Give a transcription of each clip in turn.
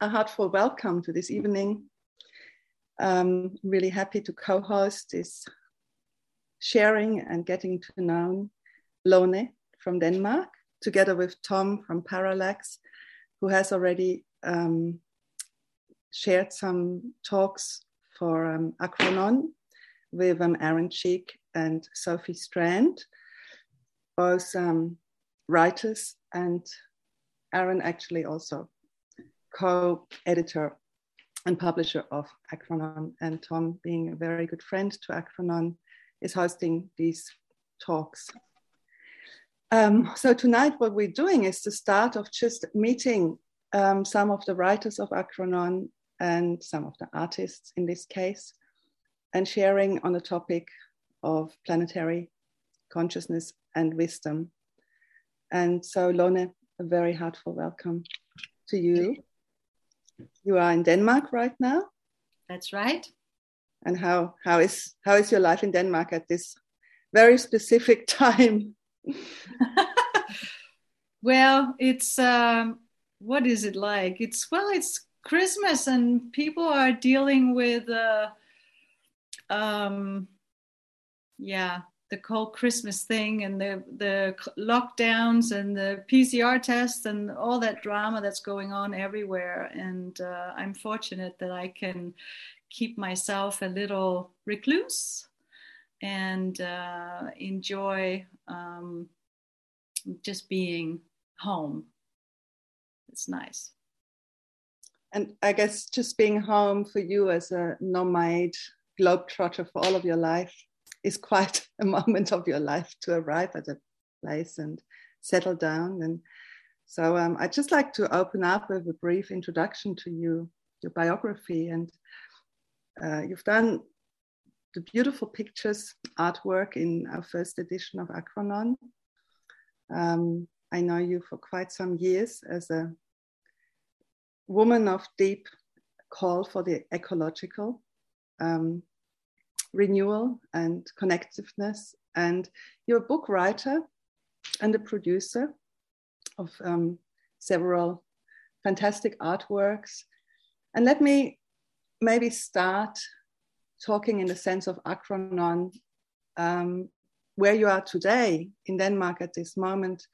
a heartful welcome to this evening. I'm really happy to co host this sharing and getting to know Lone from Denmark, together with Tom from Parallax, who has already um, shared some talks for um, Achronon with um, Aaron Cheak and Sophie Strand, both um, writers, and Aaron actually also co-editor and publisher of Achronon, and Tom, being a very good friend to Achronon, is hosting these talks. Um, so tonight, what we're doing is the start of just meeting um, some of the writers of Achronon and some of the artists in this case, and sharing on the topic of planetary consciousness and wisdom. And so, Lone, a very heartful welcome to you. You are in Denmark right now. That's right. And how how is how is your life in Denmark at this very specific time? well, it's um, what is it like? It's well, it's Christmas and people are dealing with uh, um, yeah the whole Christmas thing and the the lockdowns and the PCR tests and all that drama that's going on everywhere. And uh, I'm fortunate that I can keep myself a little recluse and uh, enjoy um, just being home. It's nice. And I guess just being home for you as a nomad globetrotter for all of your life is quite a moment of your life to arrive at a place and settle down. And so um, I'd just like to open up with a brief introduction to you, your biography. And uh, you've done the beautiful pictures, artwork in our first edition of Achronon. Um, I know you for quite some years as a woman of deep call for the ecological. Um, renewal and connectiveness. And you're a book writer and a producer of um, several fantastic artworks. And let me maybe start talking in the sense of Achronon, um, where you are today in Denmark at this moment.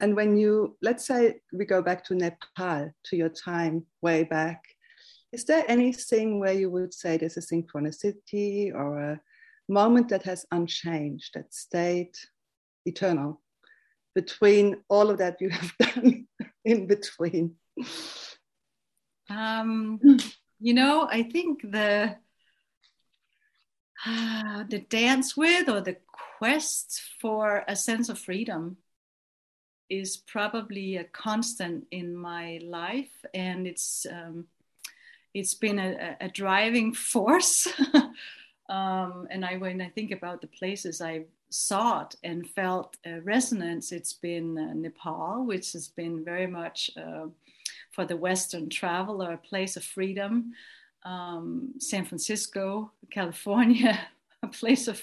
And when you, let's say we go back to Nepal, to your time way back, is there anything where you would say there's a synchronicity or a moment that has unchanged, that stayed eternal between all of that you have done in between? Um, you know, I think the uh, the dance with or the quest for a sense of freedom is probably a constant in my life, and it's um, it's been a, a driving force. um, and I, when I think about the places I sought and felt resonance, it's been uh, Nepal, which has been very much uh, for the Western traveler a place of freedom. Um, San Francisco, California, a place of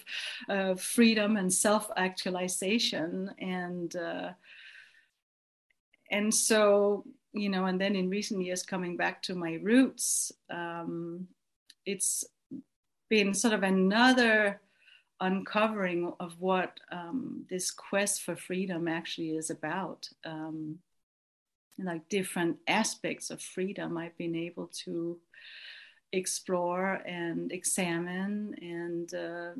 uh, freedom and self-actualization, and uh, and so you know, and then in recent years coming back to my roots, um, it's been sort of another uncovering of what um, this quest for freedom actually is about. Um, like different aspects of freedom, I've been able to explore and examine, and uh,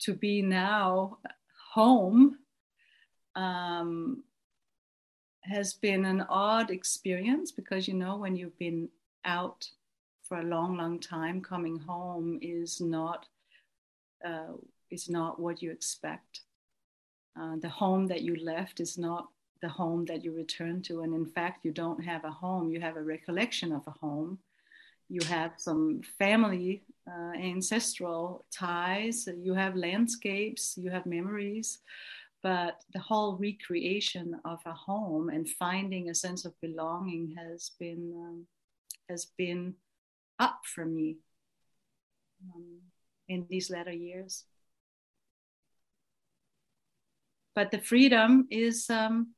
to be now home um, has been an odd experience because you know when you've been out for a long long time coming home is not uh, is not what you expect. Uh, the home that you left is not the home that you return to. And in fact you don't have a home. You have a recollection of a home. You have some family uh, ancestral ties. You have landscapes. You have memories but the whole recreation of a home and finding a sense of belonging has been um, has been up for me um, in these latter years. But the freedom is um,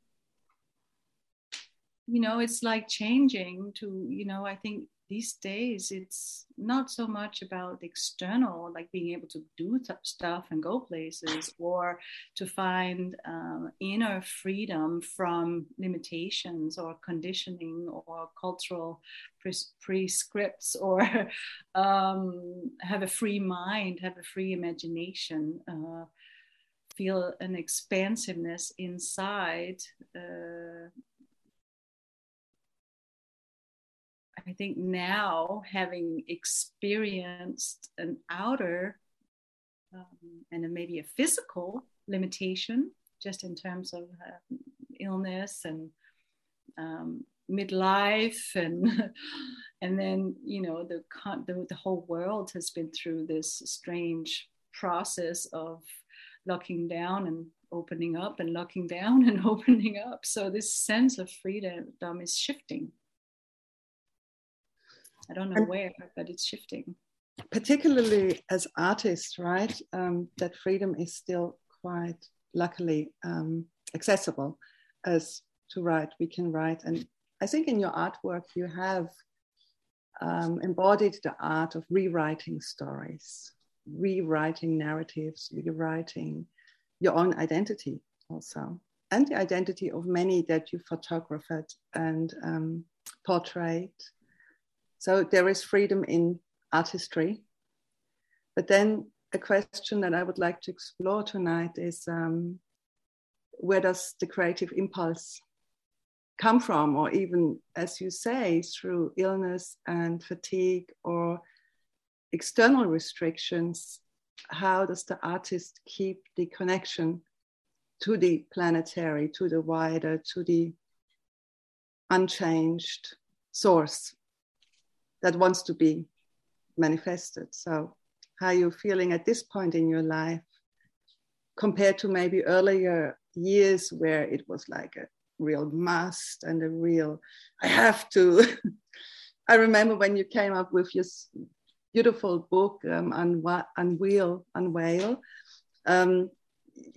you know it's like changing to you know i think these days it's not so much about external like being able to do stuff and go places or to find um, inner freedom from limitations or conditioning or cultural pres- prescripts or um, have a free mind have a free imagination uh, feel an expansiveness inside uh, I think now, having experienced an outer um, and maybe a physical limitation, just in terms of uh, illness and um, midlife, and and then you know the, the the whole world has been through this strange process of locking down and opening up and locking down and opening up. So this sense of freedom is shifting. I don't know and where, but it's shifting. Particularly as artists, right? Um, that freedom is still quite luckily um, accessible as to write. We can write. And I think in your artwork, you have um, embodied the art of rewriting stories, rewriting narratives, rewriting your own identity also, and the identity of many that you photographed and um, portrayed so there is freedom in artistry. But then a question that I would like to explore tonight is um, where does the creative impulse come from? Or even, as you say, through illness and fatigue or external restrictions, how does the artist keep the connection to the planetary, to the wider, to the unchanged source? That wants to be manifested. So, how are you feeling at this point in your life compared to maybe earlier years where it was like a real must and a real I have to. I remember when you came up with your beautiful book um, Unwheel, Unwhale. Um,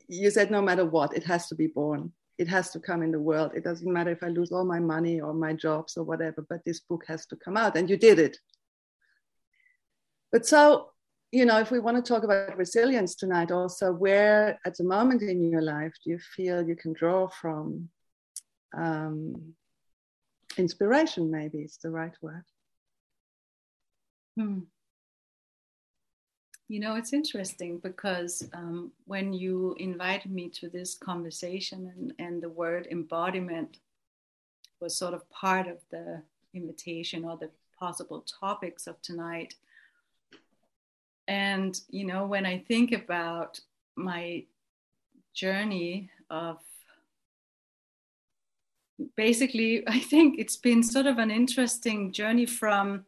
you said no matter what, it has to be born it has to come in the world. It doesn't matter if I lose all my money or my jobs or whatever, but this book has to come out. And you did it. But so, you know, if we want to talk about resilience tonight, also, where at the moment in your life do you feel you can draw from? Um, inspiration, maybe is the right word. Hmm. You know, it's interesting because um, when you invited me to this conversation and, and the word embodiment was sort of part of the invitation or the possible topics of tonight. And, you know, when I think about my journey of basically, I think it's been sort of an interesting journey from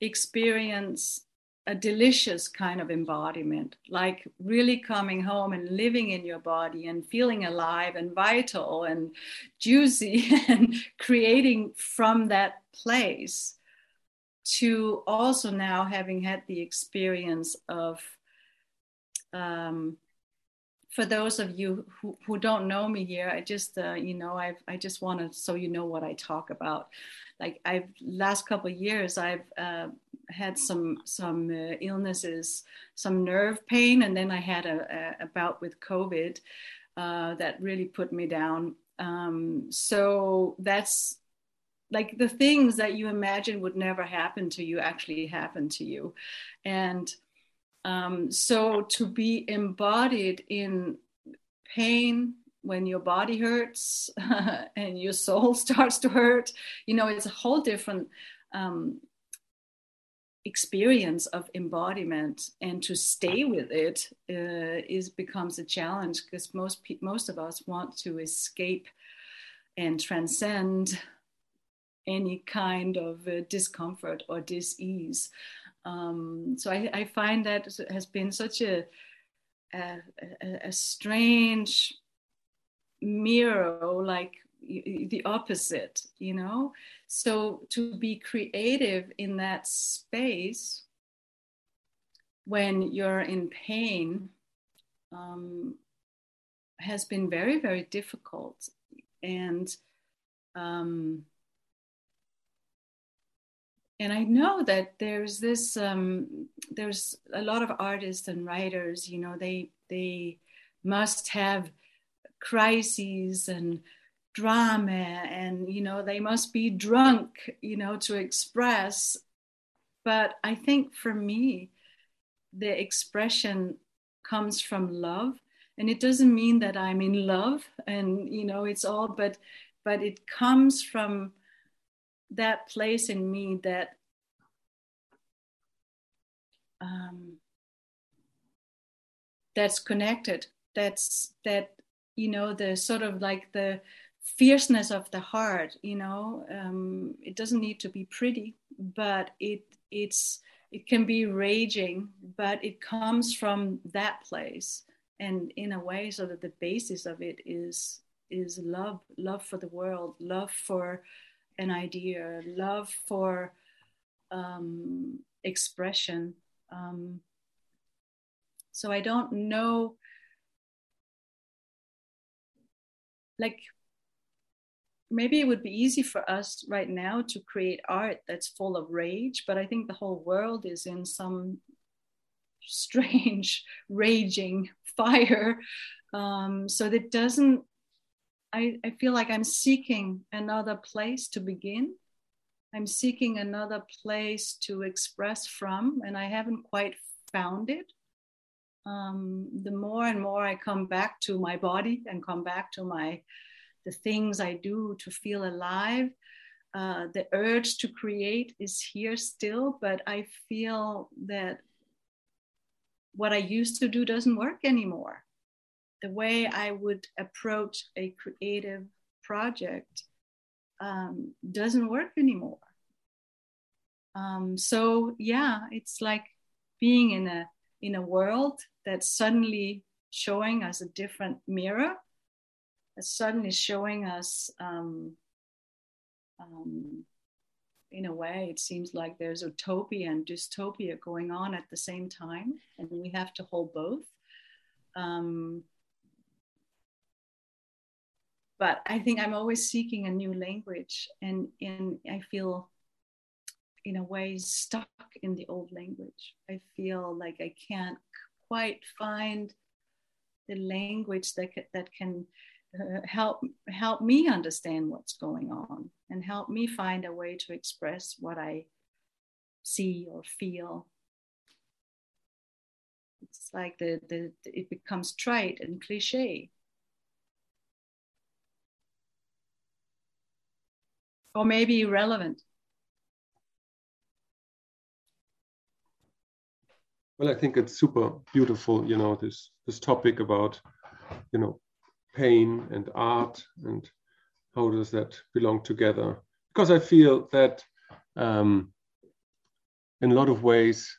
experience a delicious kind of embodiment, like really coming home and living in your body and feeling alive and vital and juicy and creating from that place to also now having had the experience of um, for those of you who, who don't know me here i just uh, you know i i just want to so you know what i talk about. Like i've last couple years i've uh, had some some uh, illnesses, some nerve pain, and then I had a, a, a bout with COVID uh, that really put me down. Um, so that's like the things that you imagine would never happen to you actually happen to you, and um, so to be embodied in pain when your body hurts and your soul starts to hurt you know it's a whole different um, experience of embodiment and to stay with it uh, is becomes a challenge because most pe- most of us want to escape and transcend any kind of uh, discomfort or dis-ease. Um, so I, I, find that has been such a, a, a strange mirror like the opposite you know so to be creative in that space when you're in pain um, has been very very difficult and um, and I know that there's this um, there's a lot of artists and writers. You know, they they must have crises and drama and you know they must be drunk you know to express. But i think for me the expression comes from love. And it doesn't mean that i'm in love and you know it's all but but it comes from that place in me that um, that's connected. That's that you know the sort of like the fierceness of the heart you know um, it doesn't need to be pretty but it it's it can be raging but it comes from that place. And in a way so that the basis of it is is love love for the world love for an idea love for um, expression. Um, so i don't know like maybe it would be easy for us right now to create art that's full of rage but i think the whole world is in some strange raging fire. Um, so that doesn't I, I feel like i'm seeking another place to begin. I'm seeking another place to express from and i haven't quite found it. Um, the more and more I come back to my body and come back to my the things I do to feel alive, uh, the urge to create is here still, but I feel that what I used to do doesn't work anymore. The way I would approach a creative project um, doesn't work anymore. Um, so yeah, it's like being in a in a world that's suddenly showing us a different mirror, suddenly showing us, um, um, in a way, it seems like there's utopia and dystopia going on at the same time, and we have to hold both. Um, but I think I'm always seeking a new language, and, and I feel in a way stuck in the old language. I feel like I can't quite find the language that that can uh, help help me understand what's going on and help me find a way to express what I see or feel. It's like the, the it becomes trite and cliche. Or maybe irrelevant. well i think it's super beautiful you know this this topic about you know pain and art and how does that belong together? Because i feel that um, in a lot of ways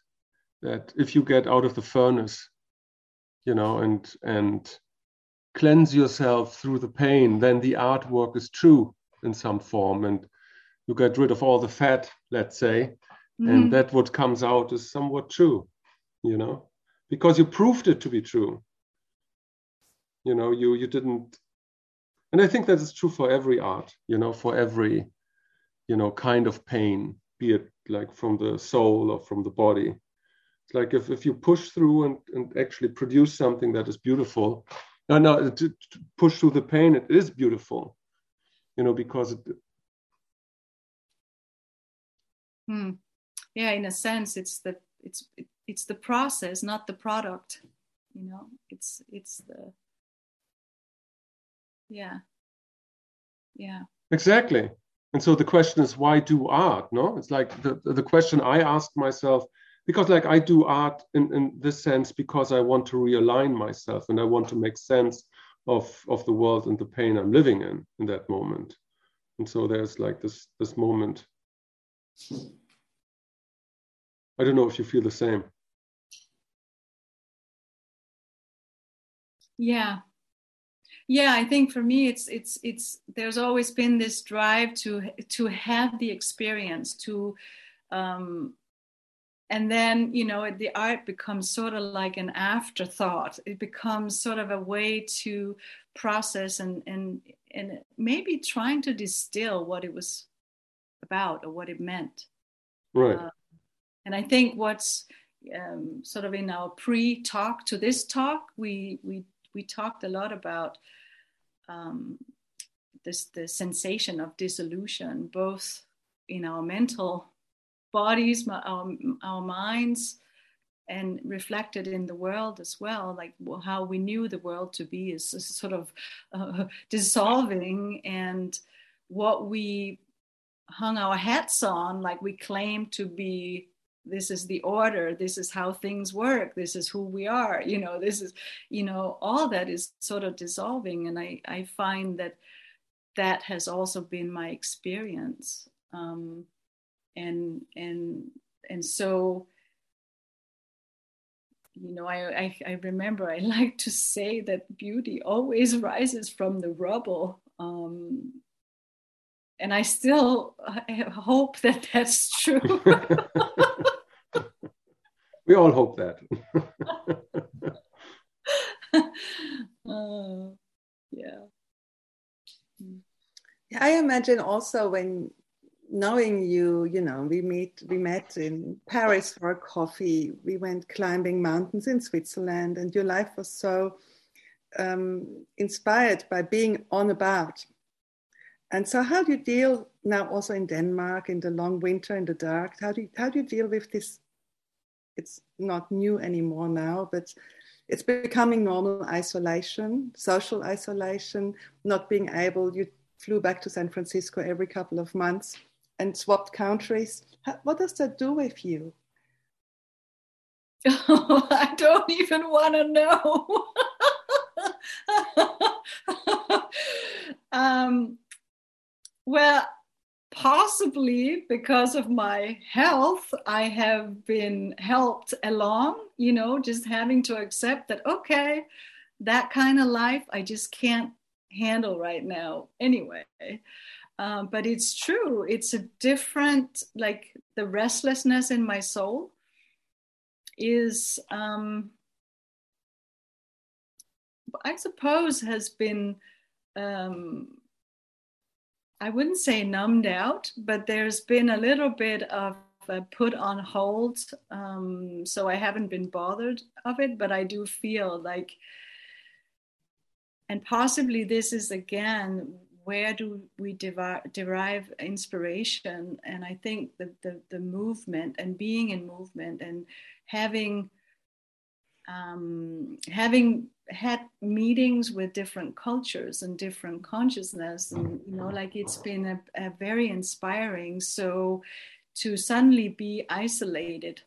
that if you get out of the furnace you know and and cleanse yourself through the pain then the artwork is true in some form and you get rid of all the fat let's say mm. and that what comes out is somewhat true you know? Because you proved it to be true you know you you didn't and i think that is true for every art you know for every you know kind of pain be it like from the soul or from the body it's like if, if you push through and, and actually produce something that is beautiful no no to, to push through the pain it is beautiful you know because it hmm. yeah in a sense it's the it's it's the process not the product you know it's it's the yeah. Yeah. Exactly. And so the question is why do art no? It's like the, the question i asked myself because like i do art in, in this sense because i want to realign myself and i want to make sense of of the world and the pain i'm living in in that moment. And so there's like this this moment. I don't know if you feel the same. Yeah. Yeah, I think for me it's it's it's there's always been this drive to to have the experience to um and then you know the art becomes sort of like an afterthought it becomes sort of a way to process and and and maybe trying to distill what it was about or what it meant Right. Uh, and I think what's um, sort of in our pre-talk to this talk, we we we talked a lot about um, this the sensation of dissolution, both in our mental bodies, our our minds, and reflected in the world as well. Like how we knew the world to be is sort of uh, dissolving, and what we hung our hats on, like we claim to be this is the order this is how things work this is who we are you know this is you know all that is sort of dissolving. And i i find that that has also been my experience. Um and and and so you know I, I i remember i like to say that beauty always rises from the rubble. Um and I still hope that that's true. we all hope that. uh, yeah. I imagine also when knowing you, you know, we meet, we met in Paris for a coffee. We went climbing mountains in Switzerland, and your life was so um, inspired by being on about and so, how do you deal now, also in Denmark, in the long winter, in the dark? How do you, how do you deal with this? It's not new anymore now, but it's becoming normal isolation, social isolation, not being able. You flew back to San Francisco every couple of months and swapped countries. What does that do with you? Oh, I don't even want to know. um, well, possibly because of my health, I have been helped along, you know, just having to accept that, okay, that kind of life I just can't handle right now anyway. Um, but it's true, it's a different, like the restlessness in my soul is, um, I suppose, has been. Um, I wouldn't say numbed out, but there's been a little bit of put on hold. Um, so I haven't been bothered of it, but I do feel like, and possibly this is again, where do we derive, inspiration? And I think the, the, the movement and being in movement and having um, having had meetings with different cultures and different consciousness and you know like it's been a, a very inspiring. So to suddenly be isolated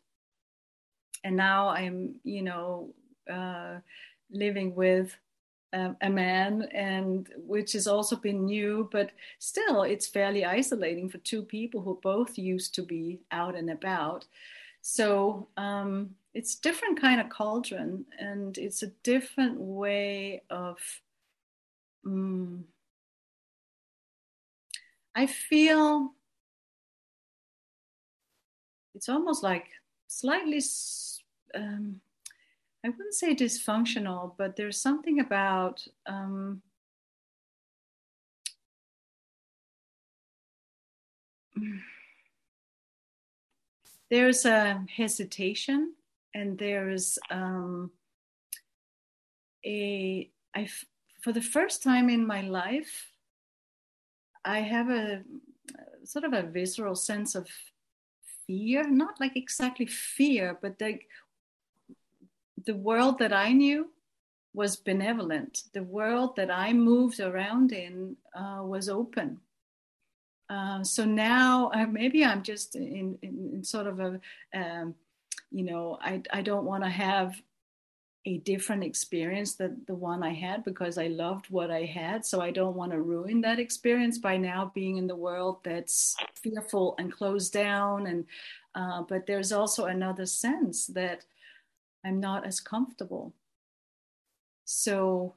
and now i'm you know uh, living with a, a man and which has also been new but still it's fairly isolating for two people who both used to be out and about. So um, it's different kind of cauldron and it's a different way of um, i feel it's almost like slightly um, i wouldn't say dysfunctional but there's something about um, there's a hesitation and there's um, a I for the first time in my life I have a sort of a visceral sense of fear, not like exactly fear, but like the world that I knew was benevolent. The world that I moved around in uh, was open. Uh, so now uh, maybe I'm just in, in, in sort of a um, you know i, I don't want to have a different experience than the one i had because i loved what i had. So i don't want to ruin that experience by now being in the world that's fearful and closed down. And uh, but there's also another sense that i'm not as comfortable. So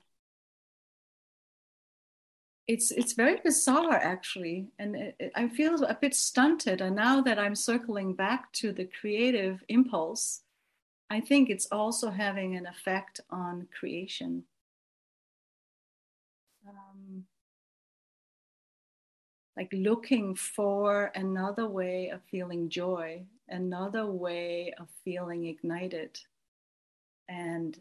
it's it's very bizarre actually. And it, it, i feel a bit stunted. And now that i'm circling back to the creative impulse i think it's also having an effect on creation. Um, like looking for another way of feeling joy, another way of feeling ignited. And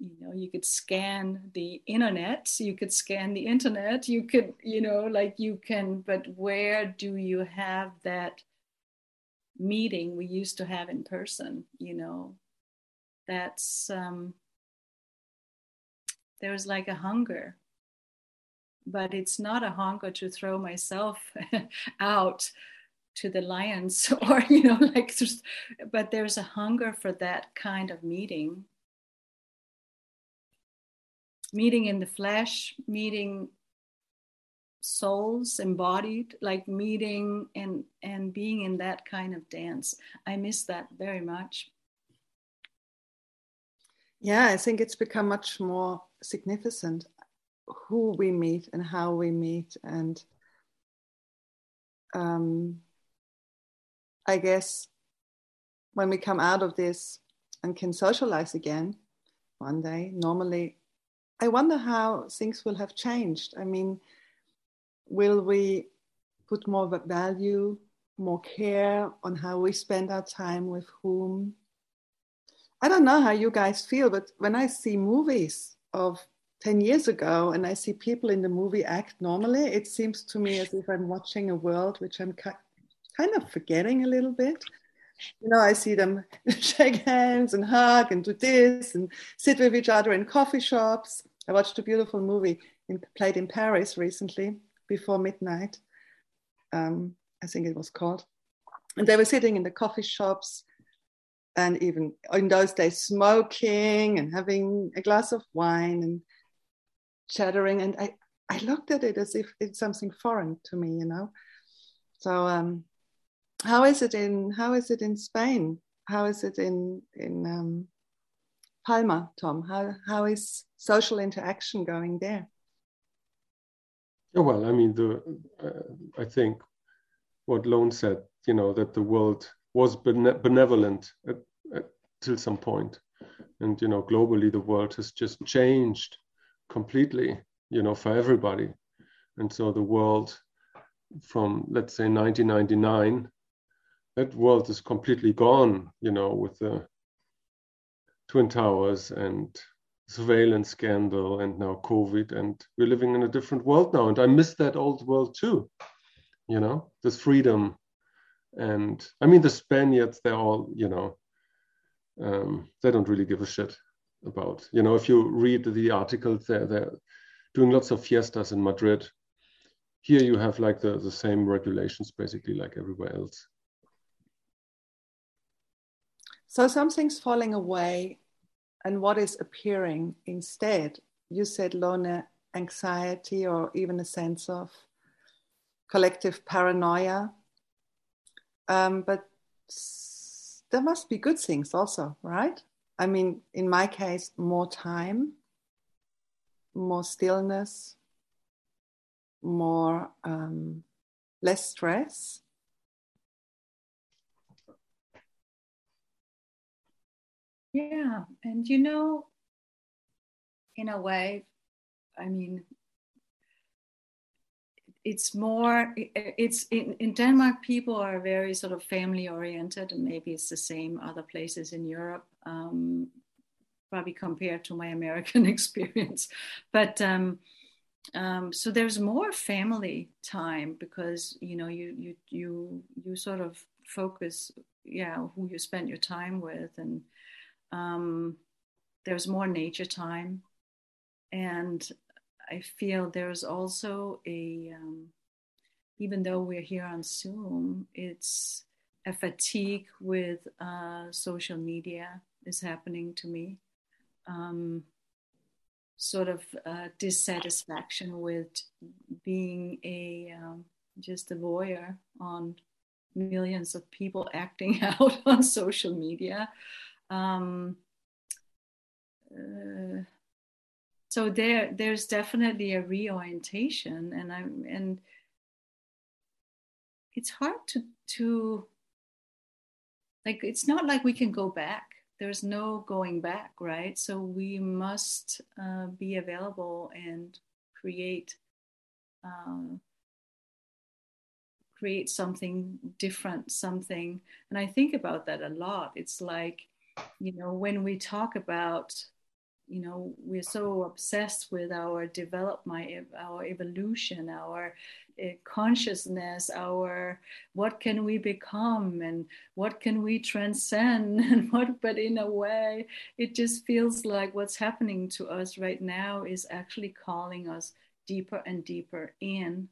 you know you could scan the internet you could scan the internet you could you know like you can but where do you have that meeting we used to have in person you know? That's um there's like a hunger but it's not a hunger to throw myself out to the lions or you know like but there's a hunger for that kind of meeting meeting in the flesh, meeting souls embodied, like meeting and and being in that kind of dance. I miss that very much. Yeah, I think it's become much more significant who we meet and how we meet and um, I guess when we come out of this and can socialize again one day, normally I wonder how things will have changed. I mean, will we put more value, more care on how we spend our time with whom? I don't know how you guys feel, but when I see movies of 10 years ago and I see people in the movie act normally, it seems to me as if I'm watching a world which I'm kind of forgetting a little bit. You know, I see them shake hands and hug and do this and sit with each other in coffee shops. I watched a beautiful movie in, played in Paris recently, Before Midnight. Um, I think it was called. And they were sitting in the coffee shops and even in those days smoking and having a glass of wine and chattering. And I, I looked at it as if it's something foreign to me, you know. So um, how is it in how is it in Spain? How is it in in um, Palma, Tom? How, how is social interaction going there? Well, I mean, the uh, I think what Lone said, you know, that the world was benevolent at, at, till some point, and you know, globally, the world has just changed completely, you know, for everybody, and so the world from let's say 1999, that world is completely gone, you know, with the Twin Towers and surveillance scandal and now COVID. And we're living in a different world now. And I miss that old world too, you know, this freedom. And I mean, the Spaniards, they're all, you know, um, they don't really give a shit about, you know, if you read the articles, they're, they're doing lots of fiestas in Madrid. Here you have like the, the same regulations basically like everywhere else. So something's falling away, and what is appearing instead? You said, Lone, anxiety or even a sense of collective paranoia. Um, but there must be good things also, right? I mean, in my case, more time, more stillness, more um, less stress. Yeah. And you know, in a way, I mean, it's more it's in, in denmark people are very sort of family oriented and maybe it's the same other places in europe um, probably compared to my american experience but um, um, so there's more family time because you know you you you you sort of focus yeah who you spend your time with and um, there's more nature time. And I feel there's also a, um, even though we're here on Zoom, it's a fatigue with uh, social media is happening to me. Um, sort of uh, dissatisfaction with being a um, just a voyeur on millions of people acting out on social media um, uh, so there there's definitely a reorientation and i'm and it's hard to to like it's not like we can go back there's no going back right so we must uh, be available and create uh, create something different, something. And I think about that a lot. It's like, you know, when we talk about you know we're so obsessed with our develop my our evolution our uh, consciousness our what can we become and what can we transcend and what but in a way it just feels like what's happening to us right now is actually calling us deeper and deeper in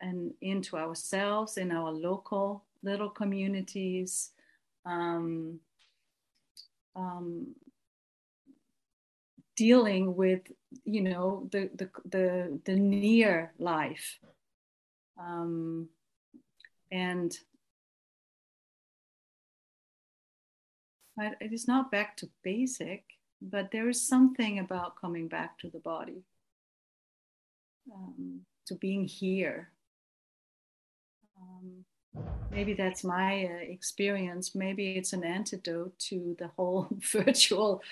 and into ourselves in our local little communities um, um, dealing with you know the the the, the near life. Um, and it is not back to basic but there is something about coming back to the body um, to being here. Um, maybe that's my uh, experience maybe it's an antidote to the whole virtual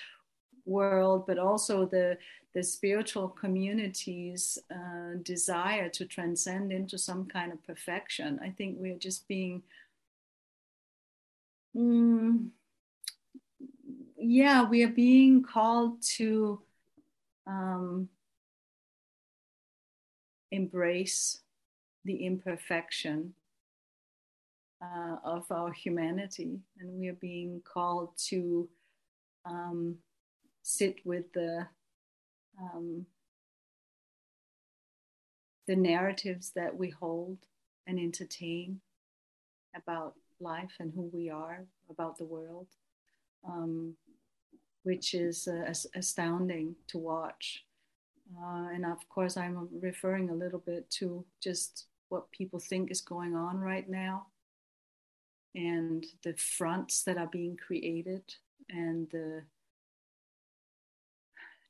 world, but also the the spiritual community's uh, desire to transcend into some kind of perfection. I think we're just being, mm, yeah, we are being called to um, embrace the imperfection uh, of our humanity, and we are being called to um, sit with the um, the narratives that we hold and entertain about life and who we are, about the world, um, which is uh, astounding to watch. Uh, and of course, I'm referring a little bit to just what people think is going on right now and the fronts that are being created and the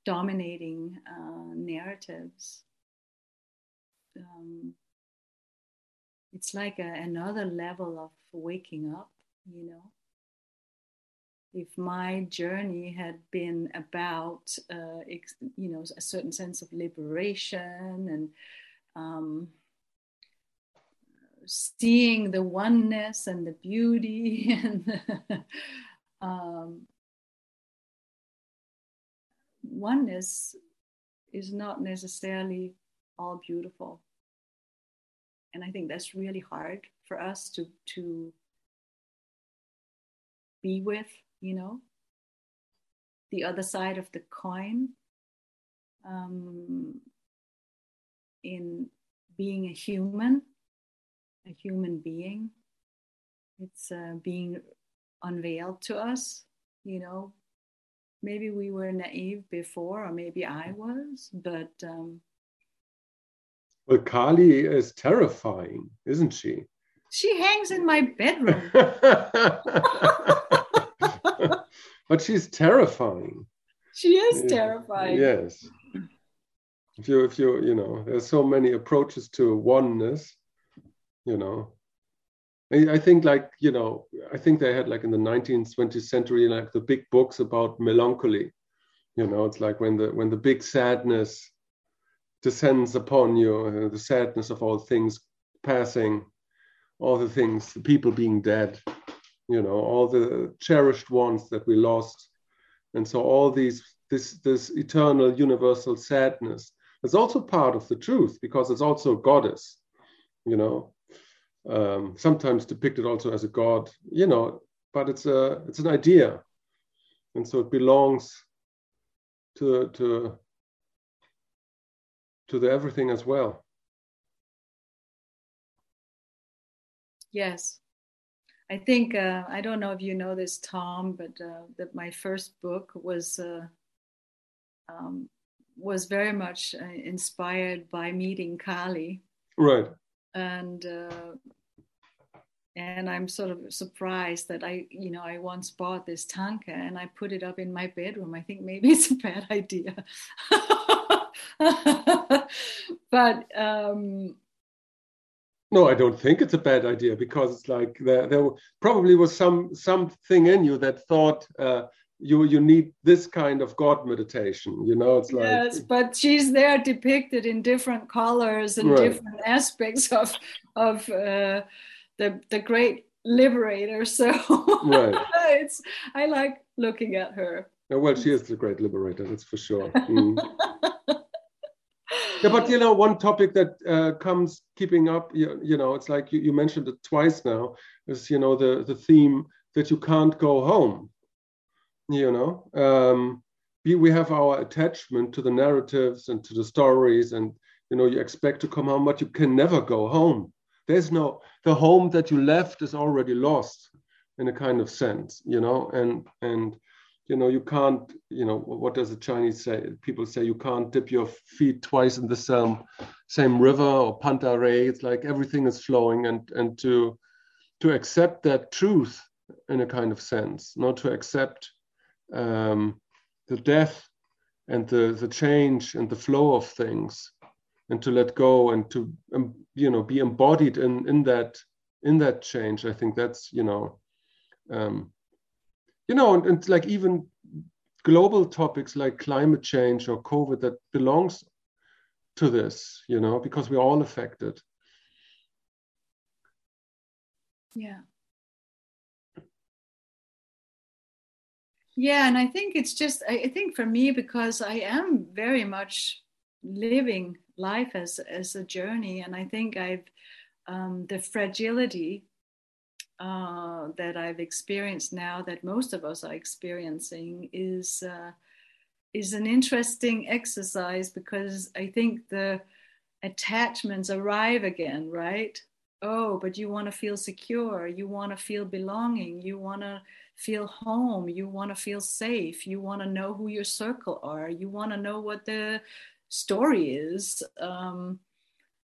dominating uh, narratives. Um, it's like a, another level of waking up, you know. If my journey had been about, uh, ex- you know, a certain sense of liberation and um, seeing the oneness and the beauty and the, um, oneness is not necessarily all beautiful. And I think that's really hard for us to to be with, you know, the other side of the coin um, in being a human, a human being. It's uh, being unveiled to us, you know, maybe we were naive before, or maybe I was, but. Um, well, Kali is terrifying, isn't she? She hangs in my bedroom. but she's terrifying. She is terrifying. Yes. If you, if you, you know, there's so many approaches to oneness, you know, I think like you know I think they had like in the 19th 20th century like the big books about melancholy. You know it's like when the when the big sadness descends upon you uh, the sadness of all things passing all the things the people being dead you know all the cherished ones that we lost. And so all these this this eternal universal sadness is also part of the truth because it's also a goddess you know um, sometimes depicted also as a god, you know, but it's a it's an idea, and so it belongs to to to the everything as well. Yes, I think uh, I don't know if you know this, Tom, but uh, that my first book was uh, um, was very much uh, inspired by meeting Kali. Right and uh, and I'm sort of surprised that I, you know, I once bought this tanka and I put it up in my bedroom. I think maybe it's a bad idea, but um, no, I don't think it's a bad idea because it's like there, there probably was some something in you that thought uh, you you need this kind of god meditation you know it's like yes but she's there depicted in different colors and right. different aspects of of uh, the the great liberator so right. it's i like looking at her well she is the great liberator that's for sure mm. yeah but you know one topic that uh, comes keeping up you, you know it's like you, you mentioned it twice now is you know the the theme that you can't go home you know um, we, we have our attachment to the narratives and to the stories and you know you expect to come home but you can never go home. There's no the home that you left is already lost in a kind of sense you know and and you know you can't you know what does the chinese say? People say you can't dip your feet twice in the same same river or panta rhei it's like everything is flowing and and to to accept that truth in a kind of sense not to accept um, the death and the, the change and the flow of things and to let go and to um, you know be embodied in in that in that change. I think that's you know um, you know and, and like even global topics like climate change or covid that belongs to this you know because we're all affected. Yeah yeah and i think it's just i think for me because i am very much living life as as a journey and i think i've um, the fragility uh, that i've experienced now that most of us are experiencing is uh, is an interesting exercise because i think the attachments arrive again right? Oh but you want to feel secure you want to feel belonging you want to feel home. You want to feel safe. You want to know who your circle are. You want to know what the story is um,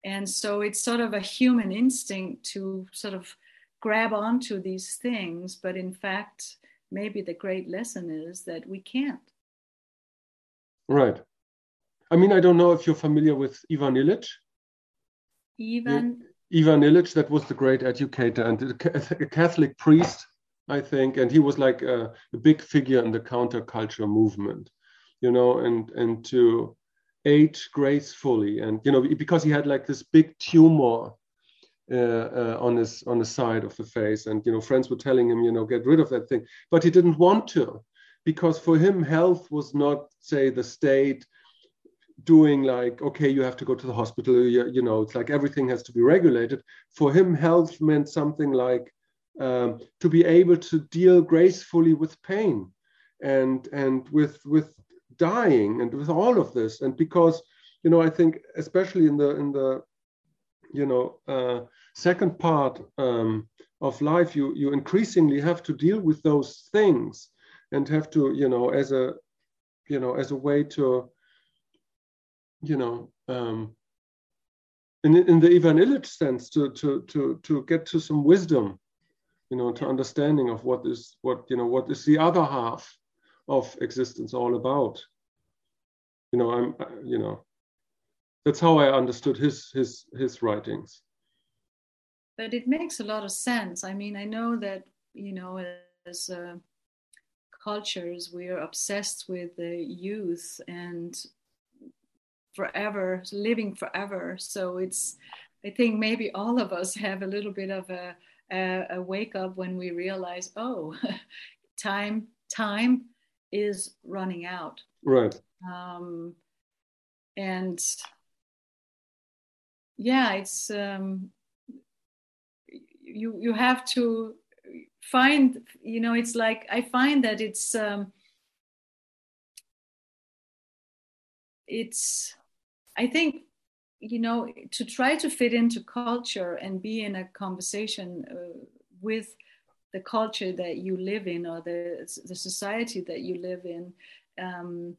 and so it's sort of a human instinct to sort of grab onto these things but in fact maybe the great lesson is that we can't. Right. I mean i don't know if you're familiar with ivan illich. Ivan? Ivan illich that was the great educator and a catholic priest I think, and he was like a, a big figure in the counterculture movement, you know, and and to age gracefully, and you know, because he had like this big tumor uh, uh, on his on the side of the face, and you know, friends were telling him, you know, get rid of that thing, but he didn't want to, because for him, health was not, say, the state doing like okay you have to go to the hospital. You, you know it's like everything has to be regulated. For him health meant something like um, to be able to deal gracefully with pain and and with with dying and with all of this. And because you know i think especially in the in the you know uh, second part um, of life you you increasingly have to deal with those things and have to you know as a you know as a way to you know um, in, in the Ivan Illich sense to, to, to, to get to some wisdom you know to understanding of what is what you know what is the other half of existence all about. You know i'm you know that's how i understood his his his writings. But it makes a lot of sense. I mean i know that you know as uh, cultures we are obsessed with the youth and forever living forever. So it's i think maybe all of us have a little bit of a a, a wake up when we realize, oh, time time is running out. Right. Um, and yeah, it's um, you you have to find you know it's like I find that it's um, it's I think you know to try to fit into culture and be in a conversation uh, with the culture that you live in or the the society that you live in um,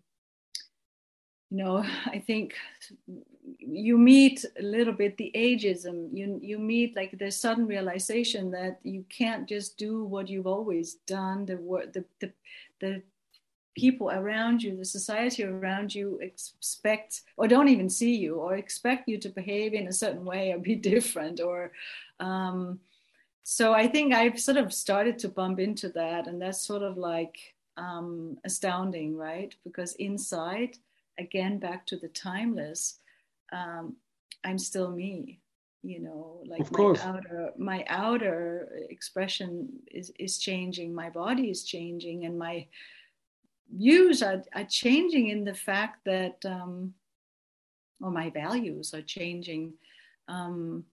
you know i think you meet a little bit the ageism. You you meet like the sudden realization that you can't just do what you've always done the the the, the people around you, the society around you expect or don't even see you or expect you to behave in a certain way or be different or um, so I think I've sort of started to bump into that and that's sort of like um, astounding, right? Because inside, again, back to the timeless, um, I'm still me. You know, like of course. my outer my outer expression is is changing, my body is changing, and my views are, are changing in the fact that um, or my values are changing. Um,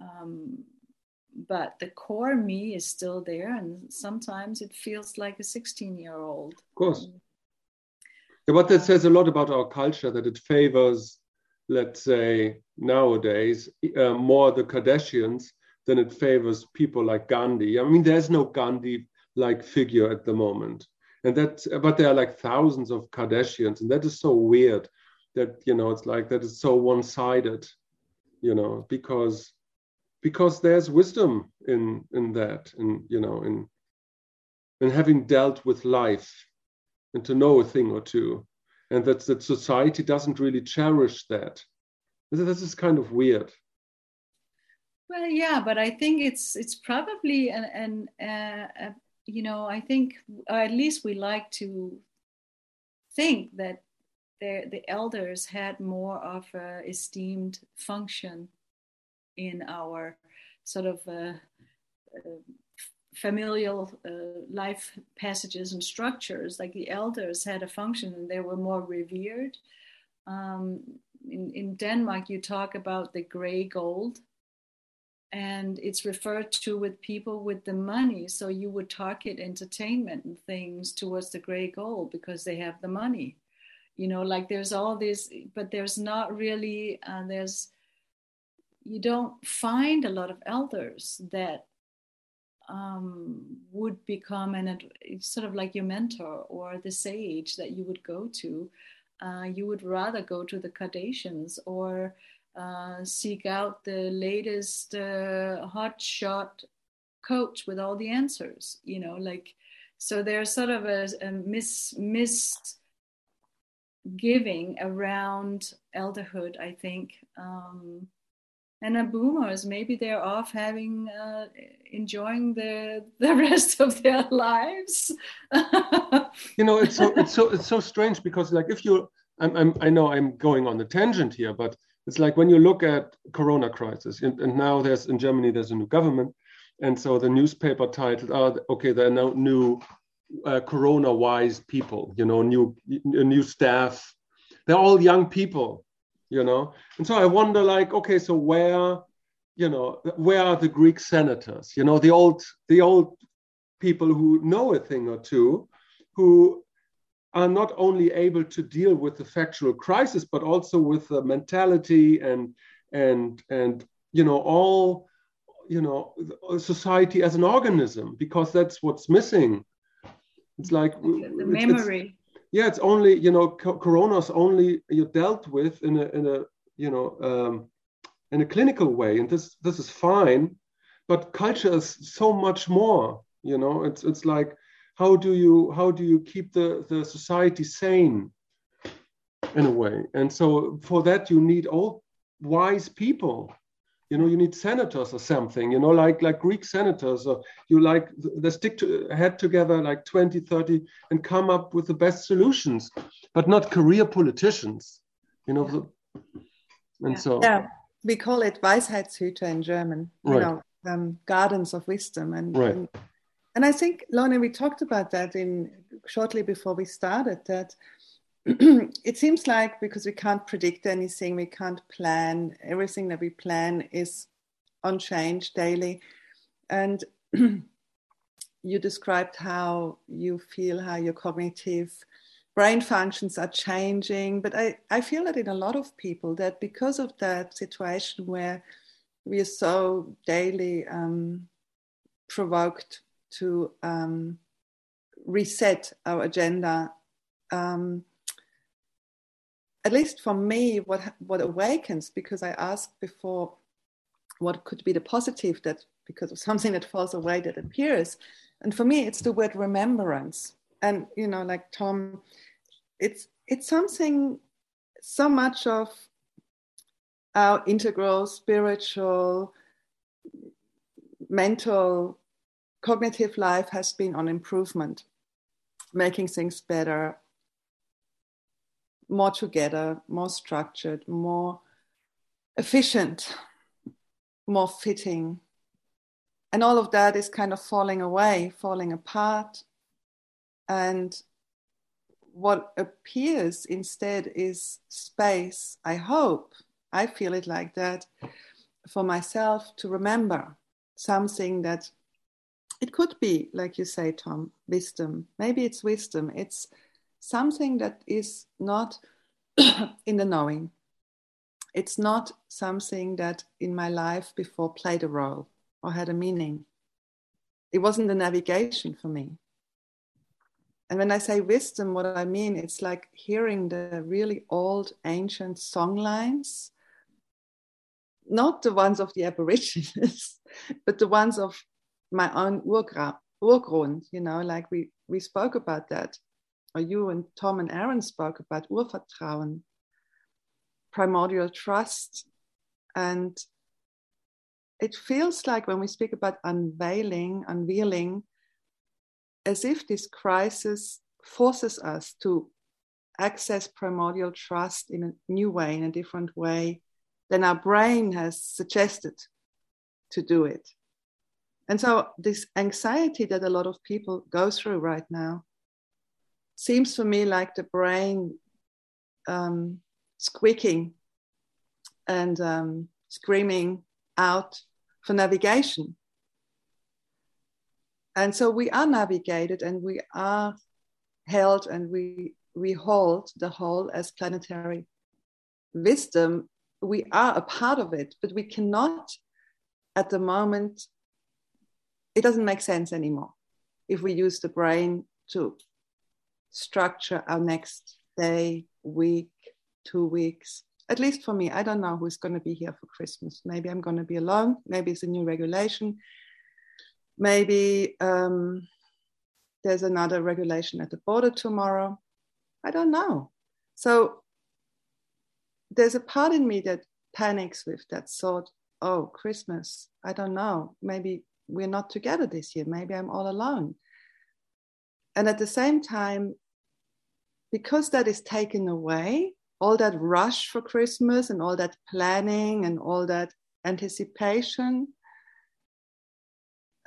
um, but the core me is still there, and sometimes it feels like a 16 year old. Of course. Yeah, but that says a lot about our culture that it favors, let's say, nowadays uh, more the Kardashians than it favors people like Gandhi. I mean, there's no Gandhi like figure at the moment. And that, but there are like thousands of Kardashians, and that is so weird that, you know, it's like that is so one sided, you know, because because there's wisdom in in that and you know in in having dealt with life and to know a thing or two and that that society doesn't really cherish that. This is kind of weird. Well yeah but i think it's it's probably an, an uh, you know i think at least we like to think that the elders had more of a esteemed function in our sort of uh, uh, familial uh, life passages and structures. Like the elders had a function and they were more revered. Um, in, in Denmark, you talk about the gray gold, and it's referred to with people with the money. So you would target entertainment and things towards the gray goal because they have the money. You know, like there's all this, but there's not really, uh, there's you don't find a lot of elders that um, would become an sort of like your mentor or the sage that you would go to. Uh, you would rather go to the Kardashians or uh, seek out the latest uh, hot shot coach with all the answers. You know, like so. There's sort of a, a mis missed giving around elderhood. I think. Um, and the boomers maybe they're off having uh, enjoying the the rest of their lives you know it's so it's so it's so strange because like if you I'm, I'm i know i'm going on a tangent here but it's like when you look at corona crisis and, and now there's in germany there's a new government and so the newspaper titled oh okay there are now new uh, corona wise people you know new new staff. They're all young people you know? And so i wonder like okay so where you know where are the greek senators? You know the old the old people who know a thing or two who are not only able to deal with the factual crisis but also with the mentality and and and you know all you know society as an organism because that's what's missing it's like the memory yeah, it's only you know corona's only you dealt with in a in a you know um, in a clinical way, and this this is fine, but culture is so much more. You know, it's it's like how do you how do you keep the the society sane in a way, and so for that you need all wise people you know you need senators or something you know like like greek senators or you like they stick to head together like 20 30 and come up with the best solutions but not career politicians you know yeah. and yeah. so yeah we call it weisheitshüter in german you right. know um, gardens of wisdom and, right. and and i think lorna we talked about that in shortly before we started that it seems like because we can't predict anything, we can't plan, everything that we plan is unchanged daily. And you described how you feel, how your cognitive brain functions are changing. But I, I feel that in a lot of people, that because of that situation where we are so daily um, provoked to um, reset our agenda. Um, at least for me, what what awakens because I asked before, what could be the positive that because of something that falls away that appears, and for me, it's the word remembrance. And you know, like Tom, it's it's something so much of our integral spiritual mental cognitive life has been on improvement making things better, more together, more structured, more efficient, more fitting. And all of that is kind of falling away, falling apart. And what appears instead is space, I hope, I feel it like that, for myself to remember something that it could be, like you say, Tom, wisdom. Maybe it's wisdom. It's something that is not in the knowing. It's not something that in my life before played a role or had a meaning. It wasn't the navigation for me. And when I say wisdom, what I mean, it's like hearing the really old ancient song lines, not the ones of the Aborigines, but the ones of my own Urgrund, you know, like we, we spoke about that, or you and Tom and Aaron spoke about Urvertrauen, primordial trust. And it feels like when we speak about unveiling, unveiling, as if this crisis forces us to access primordial trust in a new way, in a different way than our brain has suggested to do it. And so, this anxiety that a lot of people go through right now seems for me like the brain um, squeaking and um, screaming out for navigation. And so we are navigated and we are held and we, we hold the whole as planetary wisdom. We are a part of it, but we cannot at the moment it doesn't make sense anymore if we use the brain to structure our next day, week, two weeks. At least for me, I don't know who's going to be here for Christmas. Maybe I'm going to be alone. Maybe it's a new regulation. Maybe um, there's another regulation at the border tomorrow. I don't know. So there's a part in me that panics with that thought oh, Christmas, I don't know. Maybe we're not together this year. Maybe I'm all alone. And at the same time, because that is taken away, all that rush for Christmas and all that planning and all that anticipation,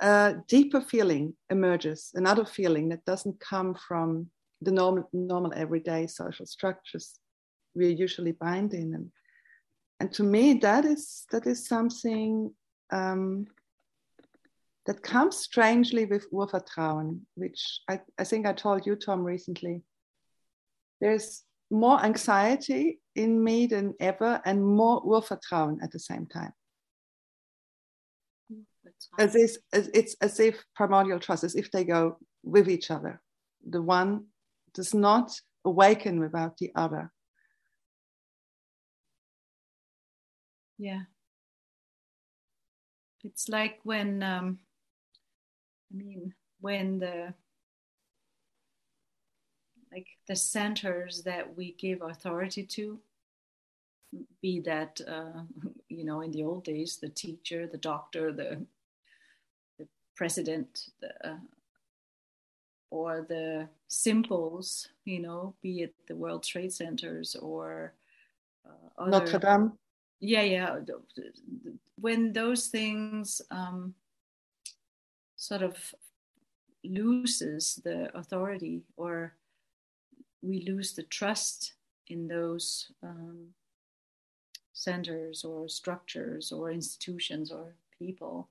a deeper feeling emerges, another feeling that doesn't come from the normal, normal everyday social structures we're usually bind in. And, and to me, that is that is something um, that comes strangely with Urvertrauen, which I, I think I told you, Tom, recently. There's more anxiety in me than ever and more Urvertrauen at the same time. As if, as, it's as if primordial trust, as if they go with each other. The one does not awaken without the other. Yeah. It's like when um, I mean, when the like the centers that we give authority to, be that uh, you know in the old days the teacher, the doctor, the the president, the, uh, or the symbols, you know, be it the World Trade Centers or uh, other, Notre Dame. Yeah, yeah. When those things um, sort of loses the authority or we lose the trust in those um, centers or structures or institutions or people.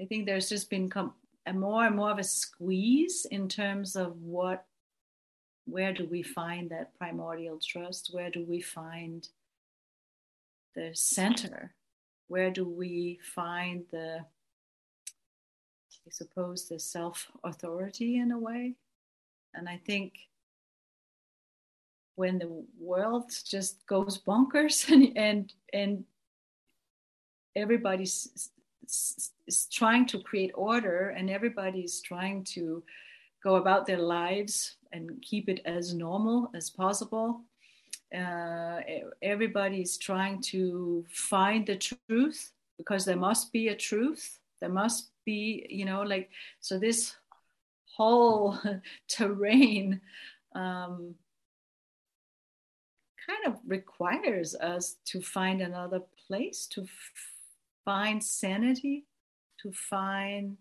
I think there's just been com- a more and more of a squeeze in terms of what, where do we find that primordial trust? Where do we find the center? Where do we find the I suppose, the self authority in a way. And I think when the world just goes bonkers and and, and everybody's is trying to create order and everybody's trying to go about their lives and keep it as normal as possible. Uh, everybody's trying to find the truth because there must be a truth. There must be you know like so this whole terrain um, kind of requires us to find another place to f- find sanity to find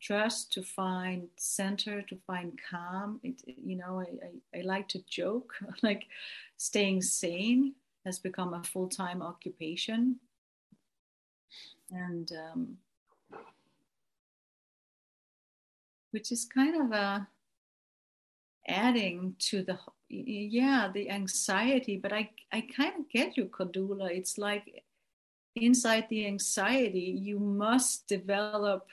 trust to find center to find calm. It, you know I, I, I like to joke like staying sane has become a full-time occupation and um, which is kind of a adding to the yeah the anxiety but i i kind of get you Cordula it's like inside the anxiety you must develop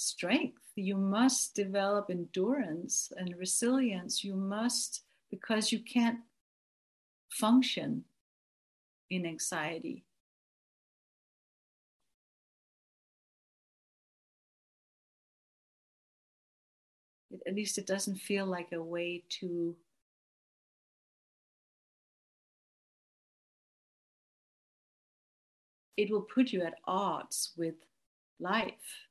strength. You must develop endurance and resilience. You must because you can't function in anxiety at least it doesn't feel like a way to it will put you at odds with life.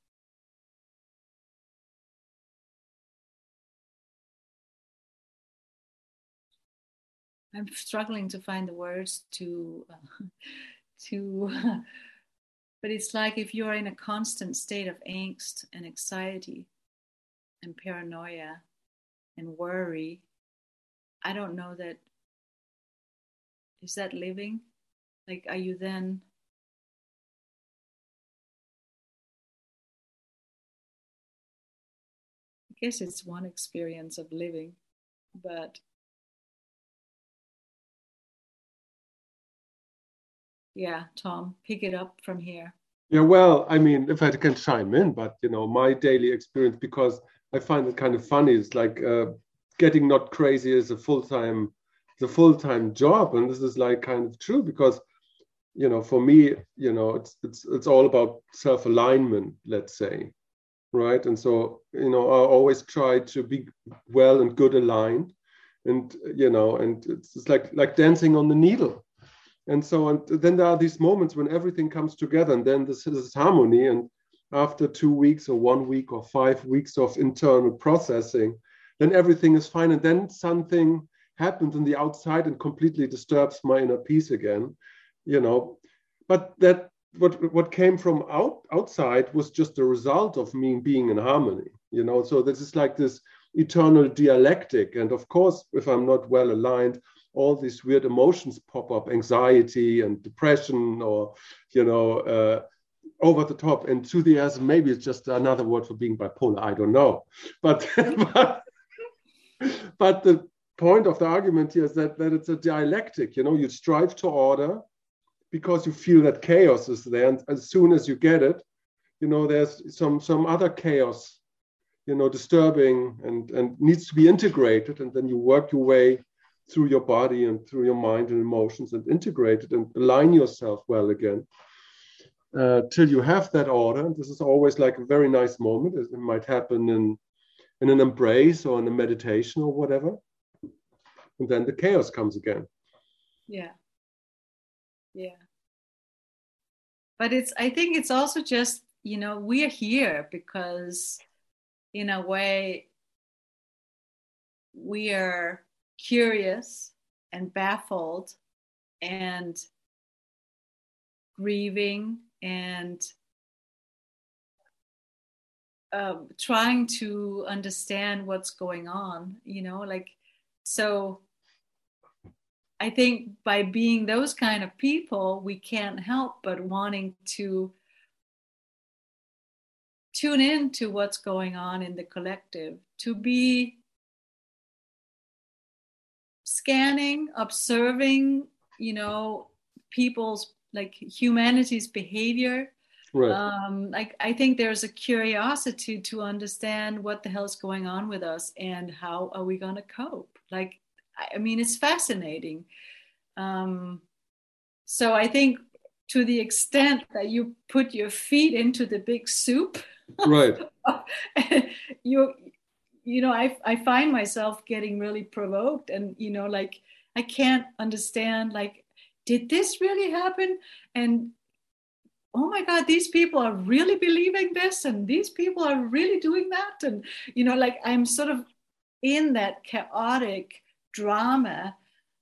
I'm struggling to find the words to uh, to but it's like if you're in a constant state of angst and anxiety and paranoia and worry, I don't know that. Is that living? Like, are you then? I guess it's one experience of living, but yeah, Tom, pick it up from here. Yeah, well, I mean, if I can chime in, but you know, my daily experience because I find it kind of funny. It's like uh, getting not crazy is a full time, the full time job, and this is like kind of true because, you know, for me, you know, it's it's it's all about self alignment, let's say, right? And so, you know, I always try to be well and good aligned, and you know, and it's, it's like like dancing on the needle. And so, and then there are these moments when everything comes together, and then this, is harmony, and after two weeks or one week or five weeks of internal processing, then everything is fine. And then something happens on the outside and completely disturbs my inner peace again, you know. But that what what came from out outside was just the result of me being in harmony, you know. So this is like this eternal dialectic. And of course, if I'm not well aligned, all these weird emotions pop up, anxiety and depression, or you know, uh, over the top. Enthusiasm, maybe it's just another word for being bipolar. I don't know. But, but, but the point of the argument here is that, that it's a dialectic. You know, you strive to order because you feel that chaos is there. And as soon as you get it, you know, there's some, some other chaos, you know, disturbing and, and needs to be integrated. And then you work your way through your body and through your mind and emotions and integrate it and align yourself well again uh, till you have that order. This is always like a very nice moment. It might happen in, in an embrace or in a meditation or whatever. And then the chaos comes again. Yeah. Yeah. But it's, I think it's also just, you know, we're here because in a way we are curious and baffled and grieving and um, trying to understand what's going on you know like so i think by being those kind of people we can't help but wanting to tune in to what's going on in the collective to be scanning observing you know people's like humanity's behavior. Right. um, like i think there's a curiosity to understand what the hell's going on with us and how are we going to cope? Like i mean it's fascinating. Um, so i think to the extent that you put your feet into the big soup right. you you know I, I find myself getting really provoked and you know like i can't understand like did this really happen? And oh my god these people are really believing this and these people are really doing that. And you know like i'm sort of in that chaotic drama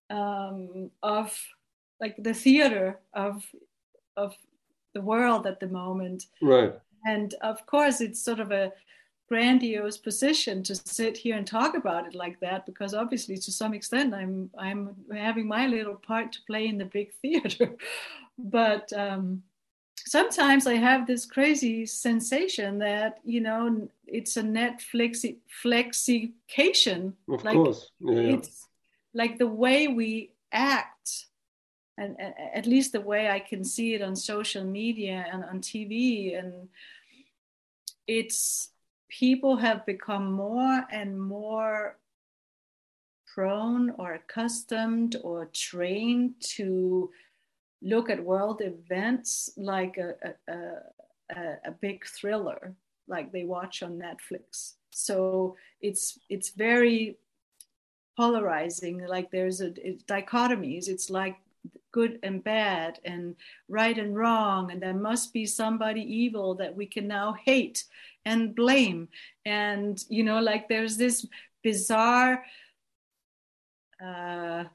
um, of like the theater of of the world at the moment. Right. And of course it's sort of a grandiose position to sit here and talk about it like that because obviously to some extent i'm i'm having my little part to play in the big theater. But um, sometimes i have this crazy sensation that you know it's a netflix flexication. Of like course. Yeah, it's like the way we act and at least the way i can see it on social media and on tv and it's people have become more and more prone or accustomed or trained to look at world events like a, a, a, a, big thriller like they watch on netflix. So it's it's very polarizing like there's a dichotomies. It's like good and bad and right and wrong and there must be somebody evil that we can now hate and blame. And you know like there's this bizarre uh,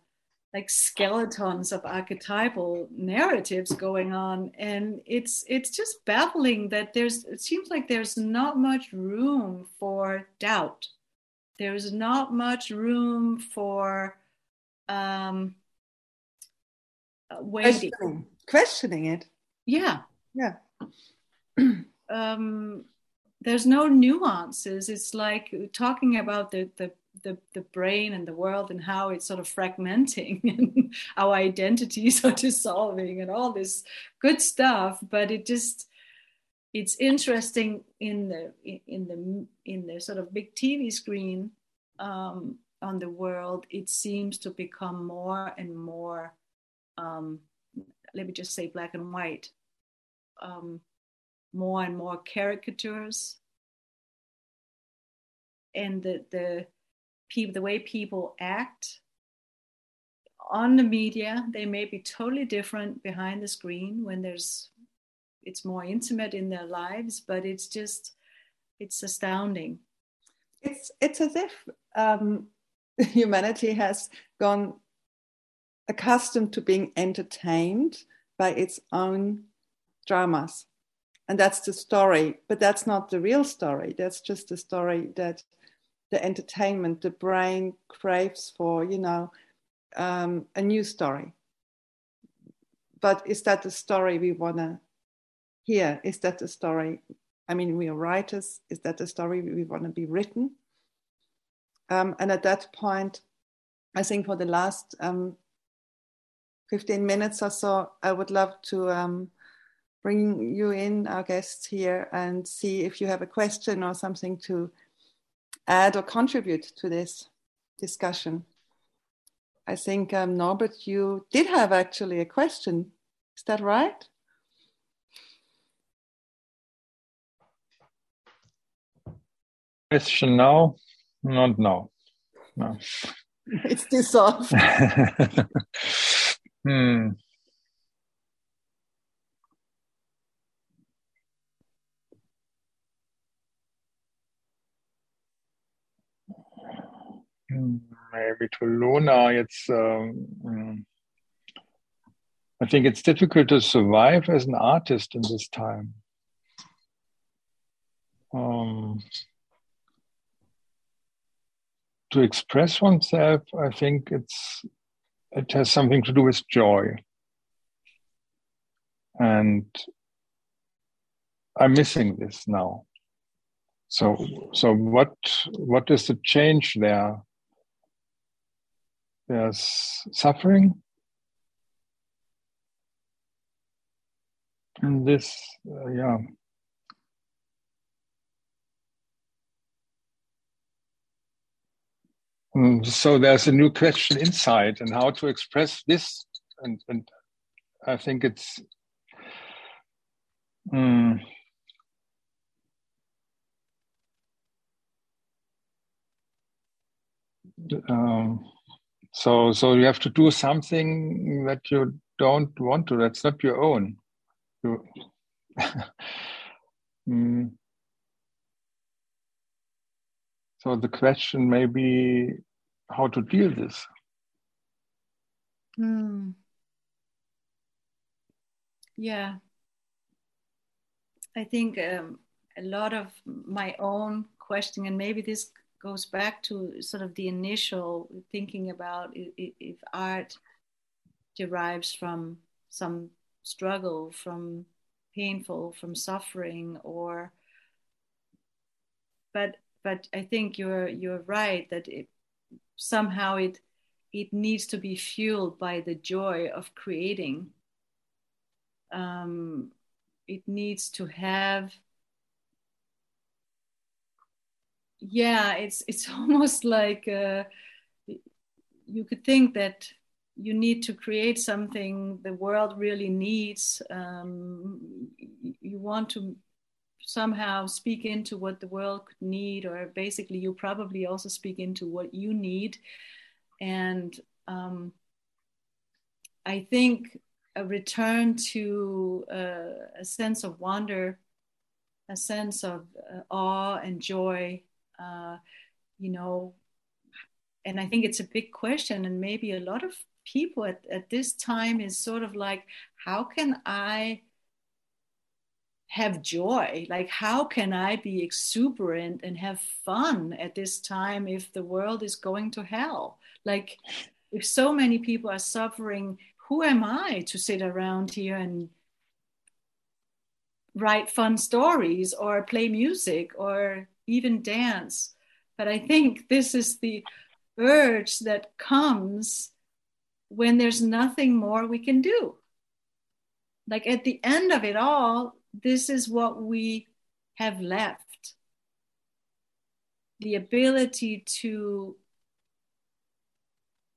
like skeletons of archetypal narratives going on. And it's it's just baffling that there's it seems like there's not much room for doubt. There's not much room for um waiting questioning, questioning it. Yeah. Yeah. Um there's no nuances. It's like talking about the, the the, the brain and the world and how it's sort of fragmenting and our identities are dissolving and all this good stuff but it just it's interesting in the in the in the sort of big tv screen um, on the world it seems to become more and more um, let me just say black and white um, more and more caricatures. And the the people the way people act on the media they may be totally different behind the screen when there's it's more intimate in their lives but it's just it's astounding. It's it's as if um, humanity has gone accustomed to being entertained by its own dramas and that's the story but that's not the real story. That's just the story that the entertainment the brain craves for you know um, a new story. But is that the story we want to hear? Is that the story i mean we are writers. Is that the story we want to be written? Um, and at that point i think for the last um, 15 minutes or so i would love to um, bring you in, our guests here, and see if you have a question or something to add or contribute to this discussion. I think, um, Norbert, you did have actually a question. Is that right? Question now? Not now. No. It's dissolved. hmm. Maybe to Luna, it's um, I think it's difficult to survive as an artist in this time. Um, to express oneself, I think it's it has something to do with joy, and I'm missing this now. So, so what what is the change there? There's suffering. And this, uh, yeah. And so there's a new question inside and how to express this. And, and I think it's. Um, um, so so you have to do something that you don't want to that's not your own you, mm. So the question may be how to deal this. Hmm. Yeah. I think um, a lot of my own questioning, and maybe this goes back to sort of the initial thinking about if, art derives from some struggle, from painful, from suffering, or but but I think you're you're right that it somehow it it needs to be fueled by the joy of creating. Um, it needs to have yeah it's it's almost like uh, you could think that you need to create something the world really needs um, you want to somehow speak into what the world could need or basically you probably also speak into what you need. And um, i think a return to uh, a sense of wonder a sense of uh, awe and joy uh, you know and i think it's a big question and maybe a lot of people at, at this time is sort of like how can i have joy? Like how can i be exuberant and have fun at this time if the world is going to hell? Like if so many people are suffering who am i to sit around here and write fun stories or play music or even dance. But i think this is the urge that comes when there's nothing more we can do. Like at the end of it all this is what we have left. The ability to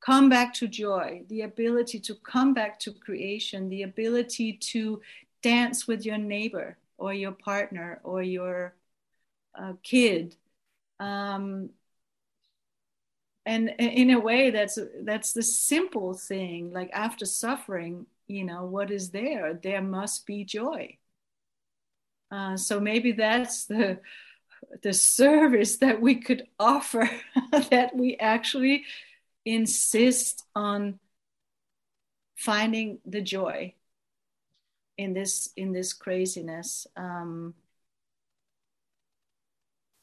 come back to joy, the ability to come back to creation, the ability to dance with your neighbor or your partner or your uh, kid. Um, and in a way, that's that's the simple thing. Like after suffering, you know, what is there? There must be joy. Uh, so maybe that's the the service that we could offer that we actually insist on finding the joy in this in this craziness um,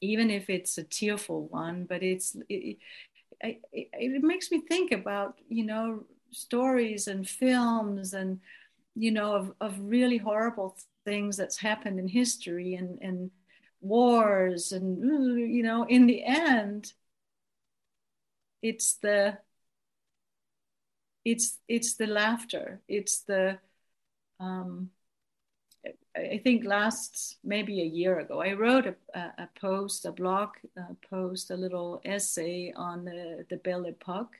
even if it's a tearful one but it's it, it, it, makes me think about you know stories and films and you know of, of really horrible things that's happened in history and, and wars and you know in the end it's the it's it's the laughter. It's the um, I think last maybe a year ago, I wrote a, a, post, a blog a post, a little essay on the, the Belle Epoque,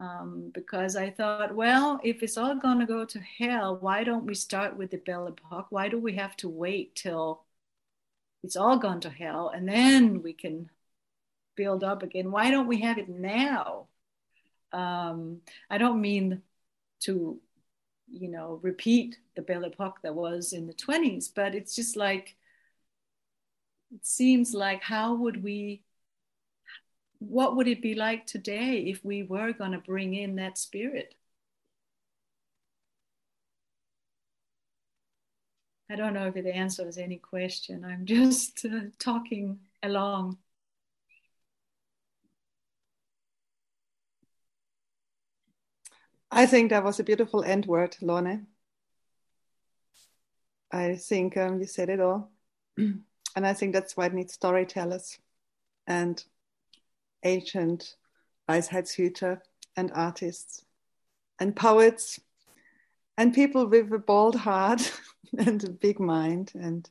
um, because I thought, well, if it's all going to go to hell, why don't we start with the Belle Epoque? Why do we have to wait till it's all gone to hell and then we can build up again? Why don't we have it now? Um, I don't mean to, you know, repeat the Belle Epoque that was in the 20s, but it's just like, it seems like how would we what would it be like today if we were going to bring in that spirit? I don't know if it answers any question. I'm just uh, talking along. I think that was a beautiful end word, Lorne. I think um, you said it all. and I think that's why it needs storytellers and ancient Weisheitshüter and artists and poets and people with a bold heart and a big mind and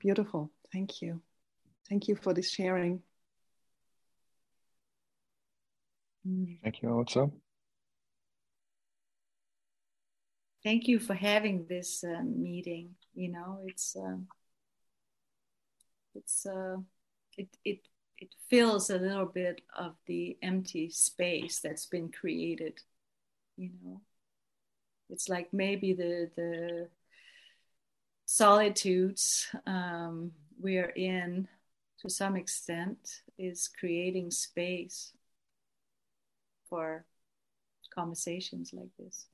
beautiful. Thank you. Thank you for this sharing. Thank you also. Thank you for having this uh, meeting. You know, it's uh, it's uh, it it it fills a little bit of the empty space that's been created you know it's like maybe the the solitudes um, we are in to some extent is creating space for conversations like this.